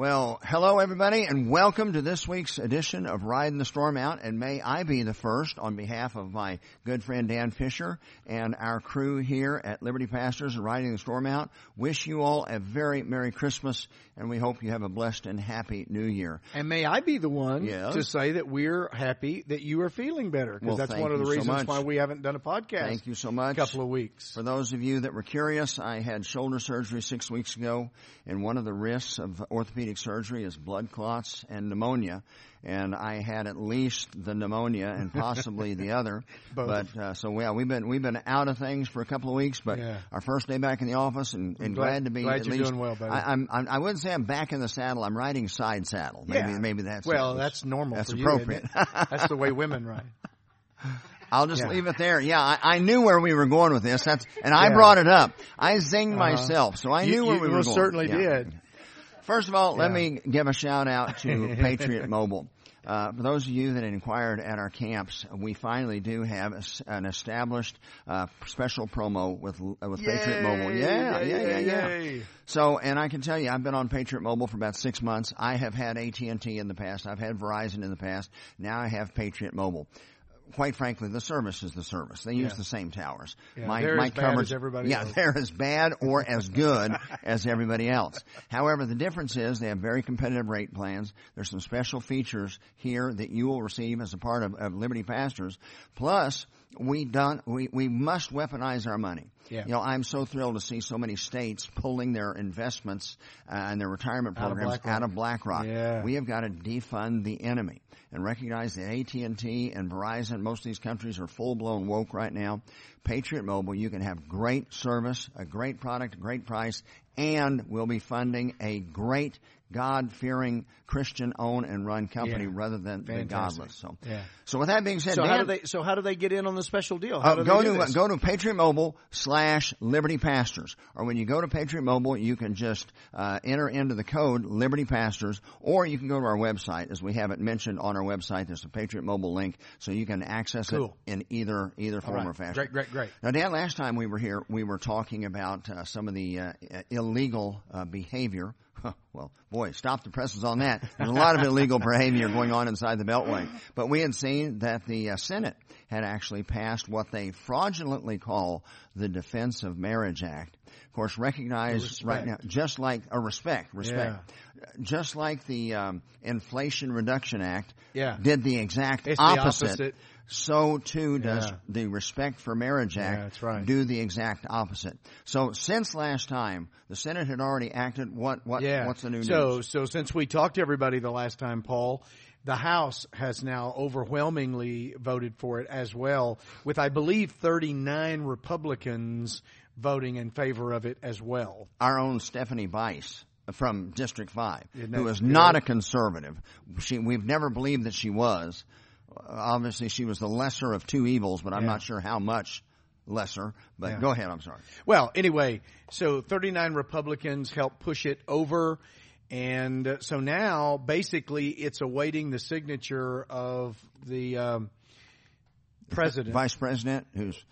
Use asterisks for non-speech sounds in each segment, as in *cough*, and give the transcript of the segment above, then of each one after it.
Well, hello everybody and welcome to this week's edition of Riding the Storm Out and may I be the first on behalf of my good friend Dan Fisher and our crew here at Liberty Pastors and Riding the Storm Out. Wish you all a very Merry Christmas and we hope you have a blessed and happy New Year. And may I be the one Yes. to say that we're happy that you are feeling better because Well, that's one of the you so reasons why we haven't done a podcast. Thank you so much. A couple of weeks. For those of you that were curious, I had shoulder surgery six weeks ago, and one of the risks of orthopedic surgery is blood clots and pneumonia. And I had at least the pneumonia and *laughs* possibly the other. Both. But uh, so yeah, we've been we've been out of things for a couple of weeks, but Yeah. our first day back in the office, and, and glad- glad, to be glad at you're least. doing well, buddy. I, I'm, I'm I wouldn't say I'm back in the saddle. I'm riding side saddle. Maybe Yeah. maybe that's well, that's normal. That's you, appropriate. it? that's the way women ride. *laughs* I'll just Yeah. leave it there. Yeah, I, I knew where we were going with this. That's and I Yeah. brought it up. I zinged Uh-huh. myself, so I You- knew where you we were going. certainly Yeah. did. First of all, let me give a shout out to *laughs* Patriot Mobile. Uh, for those of you that inquired at our camps, we finally do have a an established uh, special promo with uh, with Patriot Mobile. Yeah, yeah, yeah, yeah. So, and I can tell you, I've been on Patriot Mobile for about six months. I have had AT and T in the past. I've had Verizon in the past. Now I have Patriot Mobile. Quite frankly, the service is the service. They use Yeah. the same towers. Yeah, they're as bad as everybody yeah, else. they're as bad or as good *laughs* as everybody else. However, the difference is they have very competitive rate plans. There's some special features here that you will receive as a part of, of Liberty Pastors. Plus, we done we, we must weaponize our money. Yeah. You know, I'm so thrilled to see so many states pulling their investments uh, and their retirement Out of programs BlackRock. out of BlackRock. Yeah. We have got to defund the enemy and recognize that AT&T and Verizon, most of these countries are full-blown woke right now. Patriot Mobile, you can have great service, a great product, a great price, and we'll be funding a great God-fearing Christian-owned and run company Yeah. rather than the godless. So, Yeah. so with that being said, So how do they? So how do they get in on the special deal? How uh, do go to go to Patriot Mobile slash Liberty Pastors, or when you go to Patriot Mobile, you can just uh, enter into the code Liberty Pastors, or you can go to our website, as we have it mentioned on our website. There's a Patriot Mobile link, so you can access Cool. it in either either form right. or fashion. Great, great, great. Now, Dan, last time we were here, we were talking about uh, some of the uh, illegal uh, behavior. Well, boy, stop the presses on that. There's a lot of illegal behavior going on inside the Beltway. But we had seen that the uh, Senate had actually passed what they fraudulently call the Defense of Marriage Act. Of course, recognized right now, just like a respect, respect, just like the um, Inflation Reduction Act Yeah. did the exact It's the opposite. So too does Yeah. the Respect for Marriage Act Yeah, right. do the exact opposite. So since last time, the Senate had already acted. What what Yeah. what's the new so, news? So since we talked to everybody the last time, Paul, the House has now overwhelmingly voted for it as well, with I believe 39 Republicans voting in favor of it as well. Our own Stephanie Bice from District Five, Isn't who that is not a conservative. She we've never believed that she was. Obviously, she was the lesser of two evils, but I'm Yeah. not sure how much lesser. But Yeah. go ahead. I'm sorry. Well, anyway, so 39 Republicans helped push it over. And so now basically it's awaiting the signature of the um, president. Vice President, who's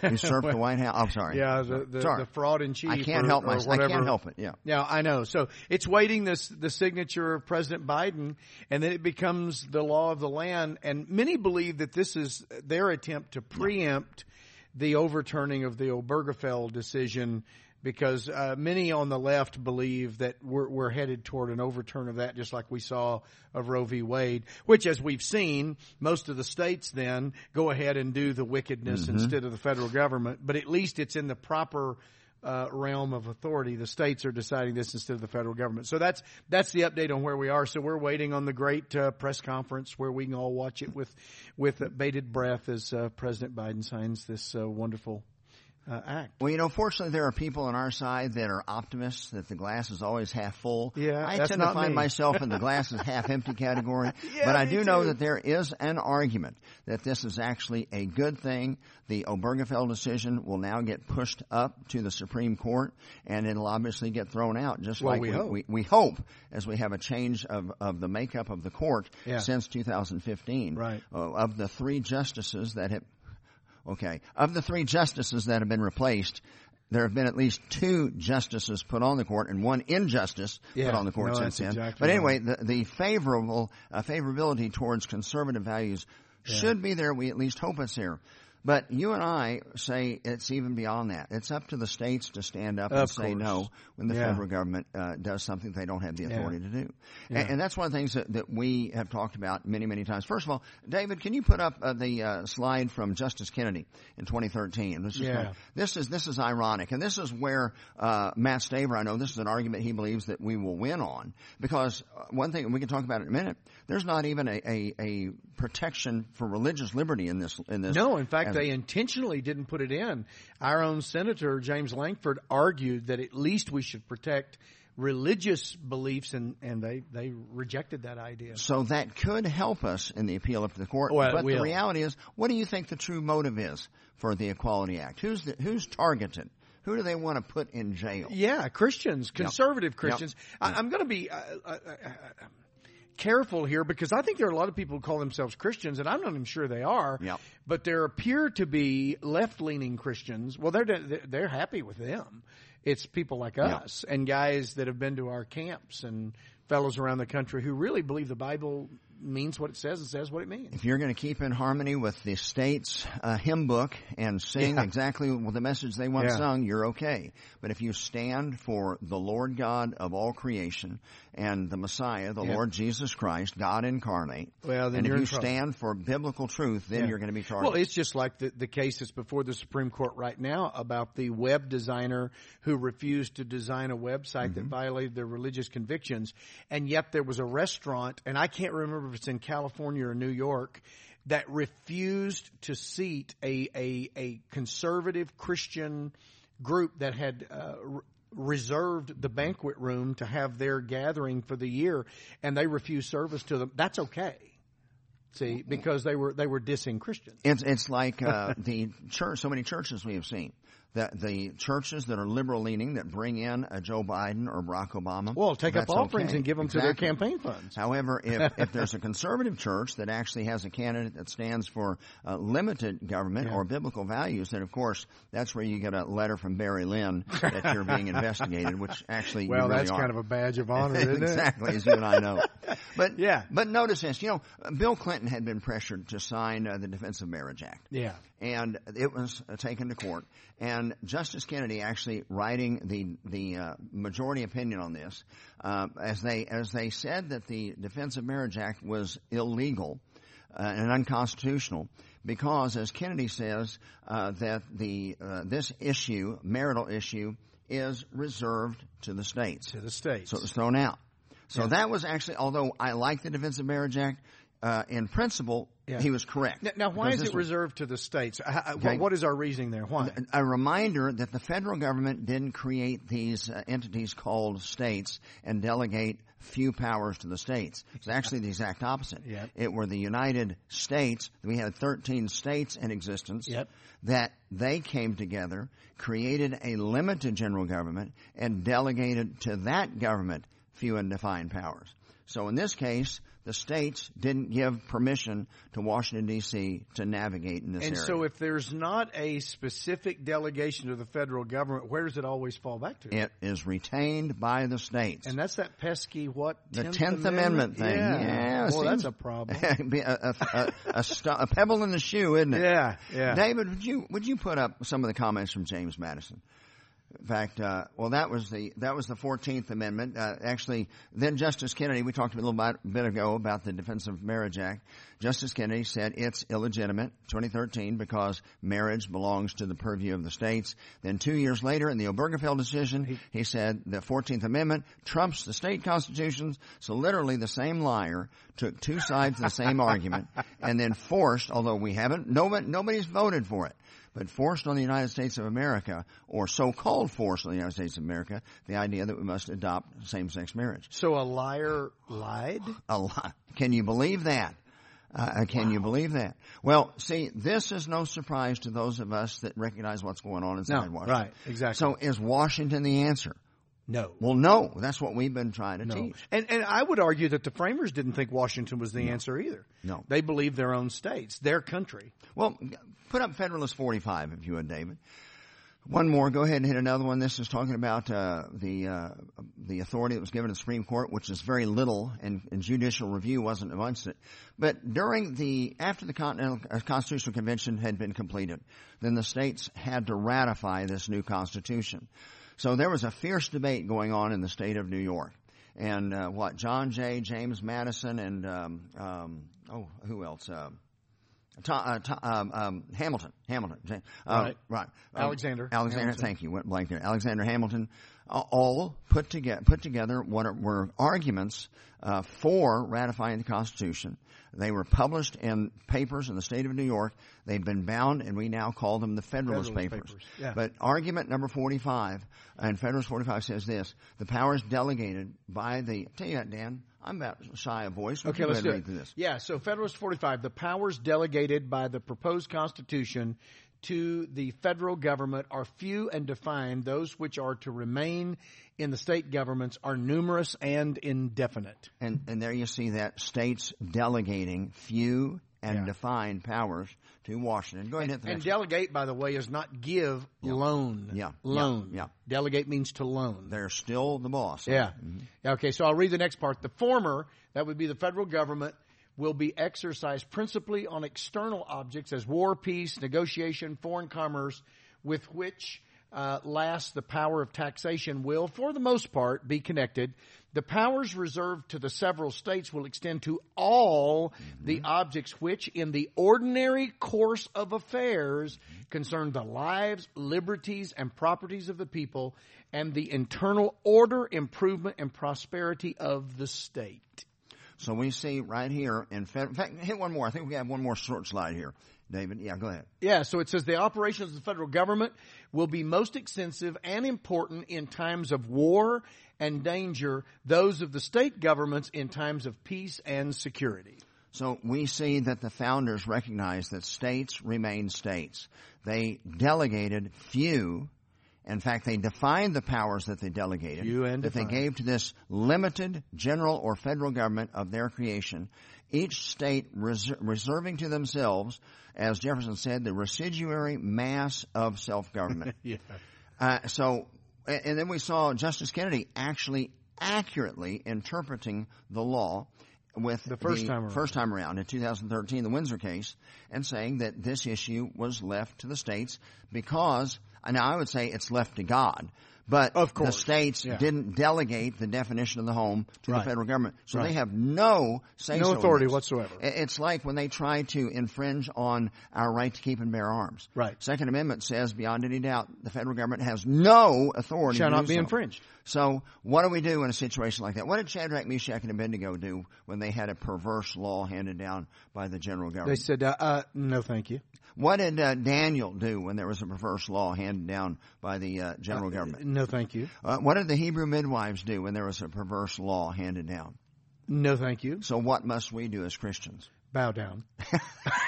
who served the *laughs* White House. I'm sorry. Yeah, the, the, sorry. the fraud in chief. I can't or- help myself. I can't help it. Yeah. Yeah, I know. So it's waiting this the signature of President Biden, and then it becomes the law of the land. And many believe that this is their attempt to preempt the overturning of the Obergefell decision, because uh, many on the left believe that we're, we're headed toward an overturn of that, just like we saw of Roe v. Wade. Which, as we've seen, most of the states then go ahead and do the wickedness instead of the federal government. But at least it's in the proper uh, realm of authority. The states are deciding this instead of the federal government. So that's that's the update on where we are. So we're waiting on the great uh, press conference where we can all watch it with with bated breath as uh, President Biden signs this uh, wonderful uh, act. Well, you know, fortunately, there are people on our side that are optimists that the glass is always half full. Yeah, I tend to find me. myself in the *laughs* glass is half empty category. *laughs* Yeah, but I do know that there is an argument that this is actually a good thing. The Obergefell decision will now get pushed up to the Supreme Court, and it'll obviously get thrown out, just Well, like we hope. we, we hope as we have a change of, of the makeup of the court Yeah. since 2015. Right. Uh, of the three justices that have Okay. Of the three justices that have been replaced, there have been at least two justices put on the court and one injustice Yeah. put on the court No, since then. exactly but anyway, right. the, the favorable uh, favorability towards conservative values should be there. We at least hope it's there. But you and I say it's even beyond that. It's up to the states to stand up and Of say course. no when the Yeah. federal government uh, does something they don't have the Yeah. authority to do. Yeah. And, and that's one of the things that, that we have talked about many, many times. First of all, David, can you put up uh, the uh, slide from Justice Kennedy in 2013? This is, Yeah. this is this is ironic, and this is where uh, Matt Staver. I know this is an argument he believes that we will win on because uh, one thing we can talk about in a minute. There's not even a, a, a protection for religious liberty in this in this. No, in fact, they intentionally didn't put it in. Our own Senator James Lankford argued that at least we should protect religious beliefs, and, and they, they rejected that idea. So that could help us in the appeal up to the court. Well, but the reality is, what do you think the true motive is for the Equality Act? Who's the, who's targeted? Who do they want to put in jail? Yeah, Christians, conservative Christians. I, I'm going to be uh, uh, uh, careful here because I think there are a lot of people who call themselves Christians, and I'm not even sure they are. Yep. But there appear to be left-leaning Christians. Well, they're they're happy with them. It's people like us and guys that have been to our camps and fellows around the country who really believe the Bible means what it says and says what it means. If you're going to keep in harmony with the state's uh, hymn book and sing Yeah. exactly the message they want Yeah. sung, you're okay. But if you stand for the Lord God of all creation and the Messiah, the Yeah. Lord Jesus Christ, God incarnate, Well, then and if you stand for biblical truth, then you're going to be targeted. Well, it's just like the, the case that's before the Supreme Court right now about the web designer who refused to design a website that violated their religious convictions. And yet there was a restaurant, and I can't remember if it's in California or New York, that refused to seat a, a, a conservative Christian group that had uh, re- reserved the banquet room to have their gathering for the year, and they refused service to them. That's okay. See, because they were they were dissing Christians. It's it's like uh, *laughs* the church. So many churches we have seen that the churches that are liberal leaning that bring in a Joe Biden or Barack Obama. Well, take up offerings okay. and give them to their campaign funds. However, if, *laughs* if there's a conservative church that actually has a candidate that stands for uh, limited government Yeah. or biblical values, then of course that's where you get a letter from Barry Lynn that you're being *laughs* investigated, which actually you Well, really that's are. kind of a badge of honor, isn't *laughs* exactly, as you and I know. But Yeah. but notice this. You know, Bill Clinton had been pressured to sign uh, the Defense of Marriage Act? Yeah. and it was uh, taken to court. And Justice Kennedy actually writing the the uh, majority opinion on this, uh, as they as they said that the Defense of Marriage Act was illegal uh, and unconstitutional because, as Kennedy says, uh, that the uh, this issue, marital issue, is reserved to the states. To the states. So it was thrown out. So that was actually, although I like the Defense of Marriage Act, uh, in principle, Yeah. he was correct. now, now, why is it reserved to the states? Uh, Okay. What is our reasoning there? Why? a reminder that the federal government didn't create these uh, entities called states and delegate few powers to the states. It's actually the exact opposite. *laughs* Yep. It were the United States. We had 13 states in existence. Yep. That they came together, created a limited general government, and delegated to that government few and defined powers. So in this case, the states didn't give permission to Washington D.C. to navigate in this and area. And so, if there's not a specific delegation to the federal government, where does it always fall back to? It is retained by the states. And that's that pesky what? the 10th Tenth Amendment, thing. Yeah. Yeah, well, that's a *laughs* problem. A, a, a, a, a pebble in the shoe, isn't it? yeah, yeah. David, would you would you put up some of the comments from James Madison? In fact, uh, well, that was the that was the Fourteenth Amendment. Uh, actually, then Justice Kennedy. We talked a little bit, bit ago about the Defense of Marriage Act. Justice Kennedy said it's illegitimate, 2013, because marriage belongs to the purview of the states. Then two years later, in the Obergefell decision, he said the Fourteenth Amendment trumps the state constitutions. So literally, the same liar took two sides of the same *laughs* argument, and then forced, although we haven't, nobody, nobody's voted for it but forced on the United States of America, or so-called forced on the United States of America, the idea that we must adopt same-sex marriage. So a liar lied. A lot. Can you believe that? Uh, can you believe that? Well, see, this is no surprise to those of us that recognize what's going on inside No, Washington. right, exactly. So is Washington the answer? No. Well, no. That's what we've been trying to No. teach. And and I would argue that the framers didn't think Washington was the answer either. No. They believed their own states, their country. Well, put up Federalist 45 if you would, David. One more. Go ahead and hit another one. This is talking about uh, the uh, the authority that was given to the Supreme Court, which is very little, and, and judicial review wasn't amongst it. But during the after the Continental uh, Constitutional Convention had been completed, then the states had to ratify this new Constitution. So there was a fierce debate going on in the state of New York, and uh, what John Jay, James Madison, and um, um, oh, who else? Uh, uh, um, um, Hamilton, Hamilton, uh, right, right. Um, Alexander, Alexander. Hamilton. Thank you. Went blank there. Alexander Hamilton, uh, all put together put together what are, were arguments uh, for ratifying the Constitution. They were published in papers in the state of New York. They've been bound, and we now call them the Federalist, Federalist Papers. Papers, yeah. But argument number 45, and Federalist 45 says this, the powers delegated by the, tell you what, Dan, I'm about shy of voice. Would Okay, let's do it. this? Yeah, so Federalist 45, the powers delegated by the proposed Constitution to the federal government are few and defined. Those which are to remain in the state governments are numerous and indefinite. And, and there you see that states delegating few and Yeah. defined powers to Washington. Go ahead and And one. delegate, by the way, is not give, loan. Yeah, yeah, Loan. yeah. Delegate means to loan. They're still the boss. Yeah. Okay, so I'll read the next part. The former, that would be the federal government, will be exercised principally on external objects as war, peace, negotiation, foreign commerce, with which uh, last the power of taxation will, for the most part, be connected. The powers reserved to the several states will extend to all the mm-hmm. objects which, in the ordinary course of affairs, concern the lives, liberties, and properties of the people and the internal order, improvement, and prosperity of the state. So we see right here in fact, hit one more. I think we have one more short slide here. David, yeah, go ahead. Yeah, so it says the operations of the federal government will be most extensive and important in times of war and danger, those of the state governments in times of peace and security. So we see that the founders recognized that states remain states. They delegated few. In fact, they defined the powers that they delegated. That they gave to this limited general or federal government of their creation. Each state reser- reserving to themselves, as Jefferson said, the residuary mass of self-government. *laughs* Yeah. Uh, so, and then we saw Justice Kennedy actually accurately interpreting the law with The first time around. first time around in 2013, the Windsor case, and saying that this issue was left to the states because, now I would say it's left to God, but Of course. the states Yeah. didn't delegate the definition of the home to Right. the federal government, so Right. they have no say No authority whatsoever. It's like when they try to infringe on our right to keep and bear arms. Right. Second Amendment says beyond any doubt the federal government has no authority Shall to not be so. infringed. So what do we do in a situation like that? What did Shadrach, Meshach, and Abednego do when they had a perverse law handed down by the general government? They said, uh, uh, no, thank you. what did uh, Daniel do when there was a perverse law handed down by the uh, general government? No, thank you. Uh, what did the Hebrew midwives do when there was a perverse law handed down? No, thank you. So what must we do as Christians? Bow down. *laughs*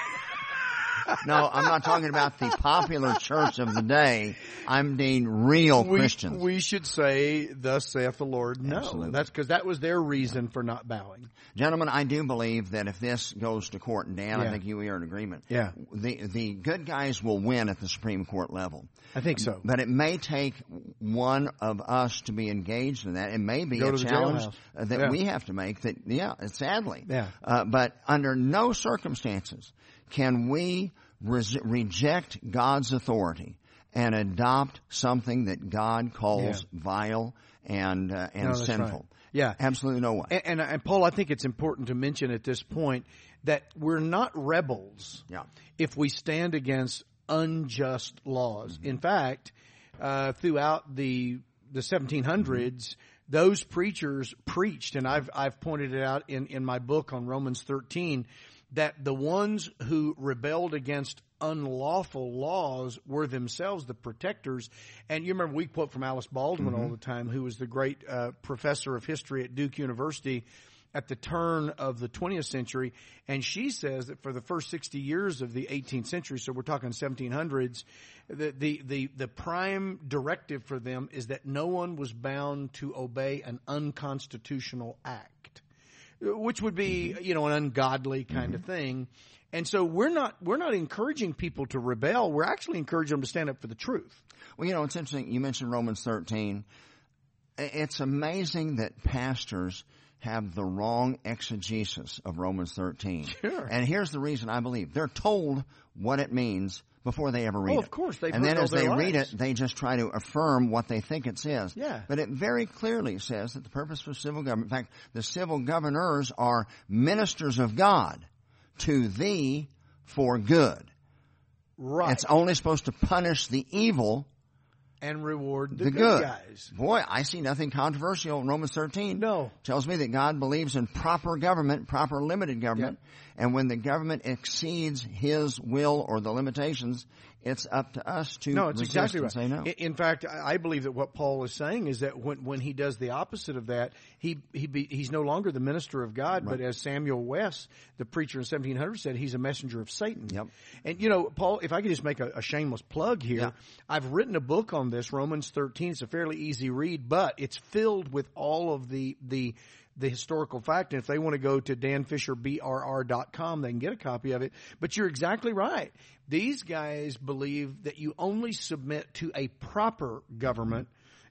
No, I'm not talking about the popular church of the day. I'm being real we, Christians. we should say, "Thus saith the Lord." No, Absolutely. that's because that was their reason for not bowing. Gentlemen, I do believe that if this goes to court, and Dan, I think you are in agreement. Yeah. The the good guys will win at the Supreme Court level. I think so. But it may take one of us to be engaged in that. It may be Go a challenge jailhouse. that Yeah. we have to make. That yeah, sadly. Yeah. Uh, but under no circumstances can we res- reject God's authority and adopt something that God calls vile and uh, and No, sinful. right. Yeah. Absolutely no way. And, and, and Paul, I think it's important to mention at this point that we're not rebels Yeah. if we stand against unjust laws. In fact, uh, throughout the the 1700s, those preachers preached, and I've I've pointed it out in in my book on Romans 13 that the ones who rebelled against unlawful laws were themselves the protectors. And you remember we quote from Alice Baldwin all the time, who was the great uh, professor of history at Duke University at the turn of the 20th century. And she says that for the first 60 years of the 18th century, so we're talking 1700s, the, the, the, the prime directive for them is that no one was bound to obey an unconstitutional act which would be, mm-hmm. you know, an ungodly kind of mm-hmm. thing. And so we're not we're not encouraging people to rebel. We're actually encouraging them to stand up for the truth. Well, you know, it's interesting. You mentioned Romans 13. It's amazing that pastors have the wrong exegesis of Romans 13. Sure. And here's the reason I believe. They're told what it means before they ever read Oh, it. of course, they've and then as they their read it, they just try to affirm what they think it says. Yeah. But it very clearly says that the purpose for civil government, in fact, the civil governors are ministers of God to thee for good. Right. It's only supposed to punish the evil and reward the, the good, good. guys. Boy, I see nothing controversial in Romans 13. No. Tells me that God believes in proper government, proper limited government, and when the government exceeds His will or the limitations, it's up to us to No, it's exactly right. say no. In- fact, I believe that what Paul is saying is that when, when he does the opposite of that, he he be, he's no longer the minister of God, but as Samuel West, the preacher in 1700 said, he's a messenger of Satan. Yep. And you know, Paul, if I could just make a, a shameless plug here, Yeah. I've written a book on this, Romans 13. It's a fairly easy read, but it's filled with all of the the the historical fact. And if they want to go to danfisherbrr.com, they can get a copy of it. But you're exactly right. These guys believe that you only submit to a proper government.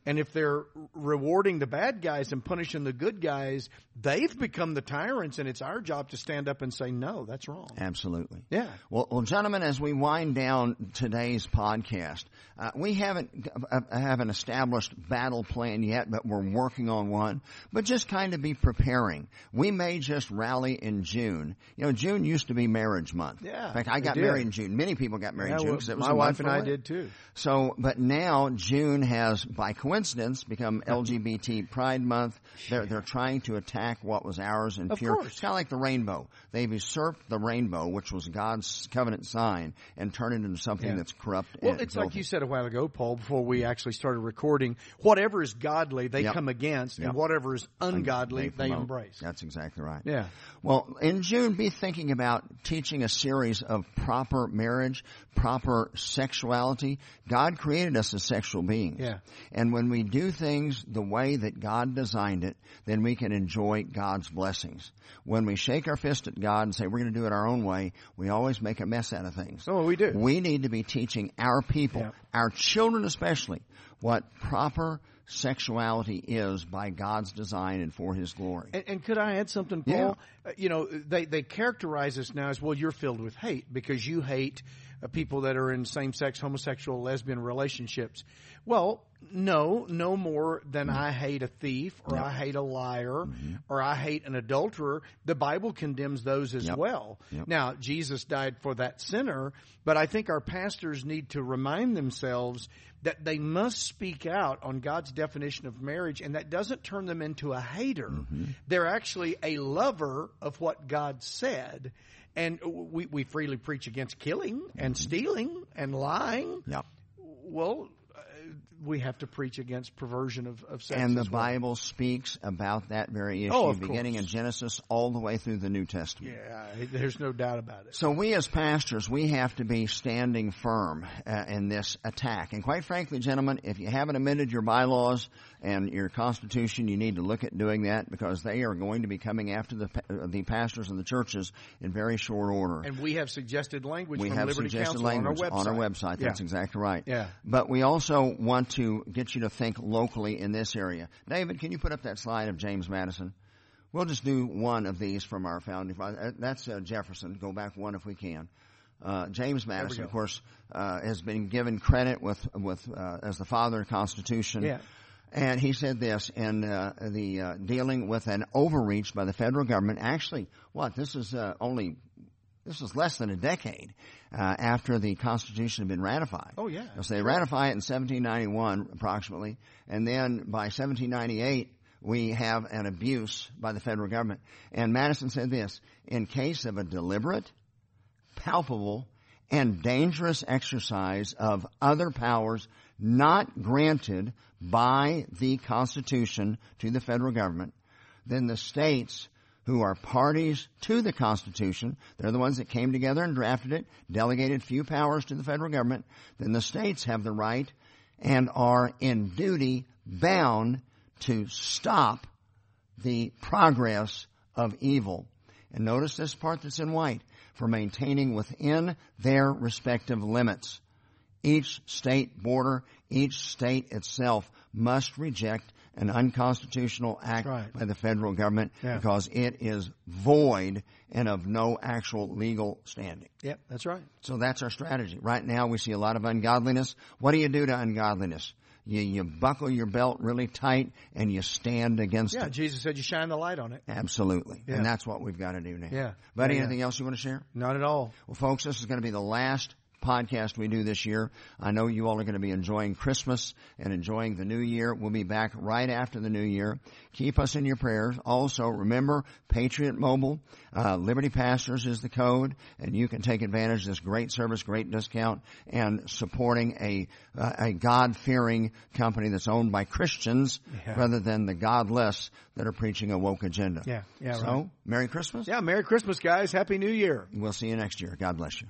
And if they're rewarding the bad guys and punishing the good guys, they've become the tyrants, and it's our job to stand up and say, no, that's wrong. Absolutely. Yeah. Well, well, gentlemen, as we wind down today's podcast, uh, we haven't uh, have an established battle plan yet, but we're working on one. But just kind of be preparing. We may just rally in June. You know, June used to be marriage month. Yeah, In fact, I got married in June. Many people got married Yeah, in June well, it was my wife and I did too. So, but now June has, by coincidence, become LGBT Pride Month. They're they're trying to attack what was ours and Of pure. course. It's kind of like the rainbow. They've usurped the rainbow, which was God's covenant sign, and turned it into something Yeah. that's corrupt. Well, and it's like you said a while ago, Paul, before we actually started recording. Whatever is godly, they Yep. come against, Yep. and whatever is ungodly, they, promote. embrace. That's exactly right. Yeah. Well, in June, be thinking about teaching a series of proper marriage, proper sexuality. God created us as sexual beings. Yeah. And when we do things the way that God designed it, then we can enjoy God's blessings. When we shake our fist at God and say we're going to do it our own way, we always make a mess out of things. Oh, we do. We need to be teaching our people, Yeah. our children especially, what proper sexuality is by God's design and for His glory. And, and could I add something, Paul? Yeah. Uh, you know, they they characterize us now as well. You're filled with hate because you hate uh, people that are in same-sex, homosexual, lesbian relationships. Well, no, no more than I hate a thief or I hate a liar mm-hmm. or I hate an adulterer. The Bible condemns those as Yep. well. Yep. Now, Jesus died for that sinner, but I think our pastors need to remind themselves that they must speak out on God's definition of marriage, and that doesn't turn them into a hater. Mm-hmm. They're actually a lover of what God said. And we, we freely preach against killing and mm-hmm. stealing and lying. Yeah. Well, we have to preach against perversion of, of sex. And the well. Bible speaks about that very issue, Oh, of beginning course. in Genesis all the way through the New Testament. Yeah, there's no doubt about it. So we as pastors, we have to be standing firm uh, in this attack. And quite frankly, gentlemen, if you haven't amended your bylaws and your constitution, you need to look at doing that because they are going to be coming after the uh, the pastors and the churches in very short order. And we have suggested language we have Liberty suggested Council language on our website. website. That's exactly right. Yeah. But we also want to get you to think locally in this area. David, can you put up that slide of James Madison? We'll just do one of these from our founding father. Uh, That's uh, Jefferson. Go back one if we can. Uh, James Madison, of course, uh, has been given credit with with uh, as the father of the Constitution. Yeah. And he said this in uh, the uh, dealing with an overreach by the federal government. Actually, what this is uh, only this was less than a decade uh, after the Constitution had been ratified. Oh, yeah. So they ratify it in 1791 approximately, and then by 1798 we have an abuse by the federal government. And Madison said this: in case of a deliberate, palpable, and dangerous exercise of other powers not granted by the Constitution to the federal government, then the states who are parties to the Constitution, they're the ones that came together and drafted it, delegated few powers to the federal government, then the states have the right and are in duty bound to stop the progress of evil. and notice this part that's in white, for maintaining within their respective limits. Each state border, each state itself must reject an unconstitutional act right. by the federal government Yeah. because it is void and of no actual legal standing. Yep, that's right. So that's our strategy. Right now we see a lot of ungodliness. What do you do to ungodliness? You, you buckle your belt really tight and you stand against Yeah, it. Yeah, Jesus said you shine the light on it. Absolutely. Yeah. And that's what we've got to do now. Yeah. But anything else you want to share? Not at all. Well, folks, this is going to be the last podcast we do this year. I know you all are going to be enjoying Christmas and enjoying the new year. We'll be back right after the new year. Keep us in your prayers. Also, remember Patriot Mobile, uh, Liberty Pastors is the code, and you can take advantage of this great service, great discount, and supporting a uh, a God fearing company that's owned by Christians Yeah. rather than the godless that are preaching a woke agenda. Yeah, yeah, So, right. Merry Christmas. Yeah, Merry Christmas, guys. Happy New Year. We'll see you next year. God bless you.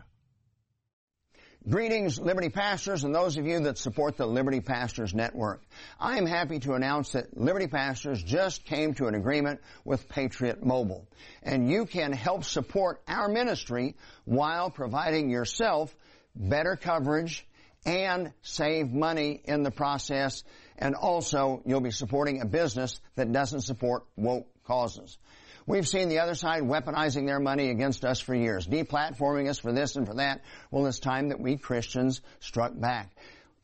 Greetings, Liberty Pastors, and those of you that support the Liberty Pastors Network. I am happy to announce that Liberty Pastors just came to an agreement with Patriot Mobile. And you can help support our ministry while providing yourself better coverage and save money in the process. And also, you'll be supporting a business that doesn't support woke causes. We've seen the other side weaponizing their money against us for years, deplatforming us for this and for that. Well, it's time that we Christians struck back.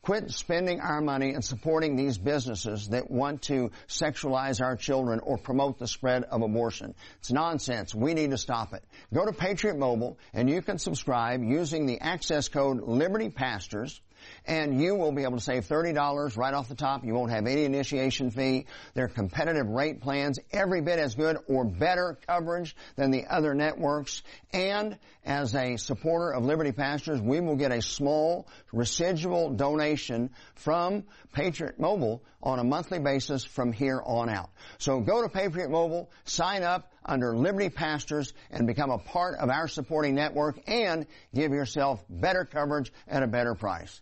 Quit spending our money and supporting these businesses that want to sexualize our children or promote the spread of abortion. It's nonsense. We need to stop it. Go to Patriot Mobile and you can subscribe using the access code Liberty Pastors and you will be able to save $30 right off the top. You won't have any initiation fee. They're competitive rate plans, every bit as good or better coverage than the other networks. And as a supporter of Liberty Pastors, we will get a small residual donation from Patriot Mobile on a monthly basis from here on out. So go to Patriot Mobile, sign up under Liberty Pastors and become a part of our supporting network and give yourself better coverage at a better price.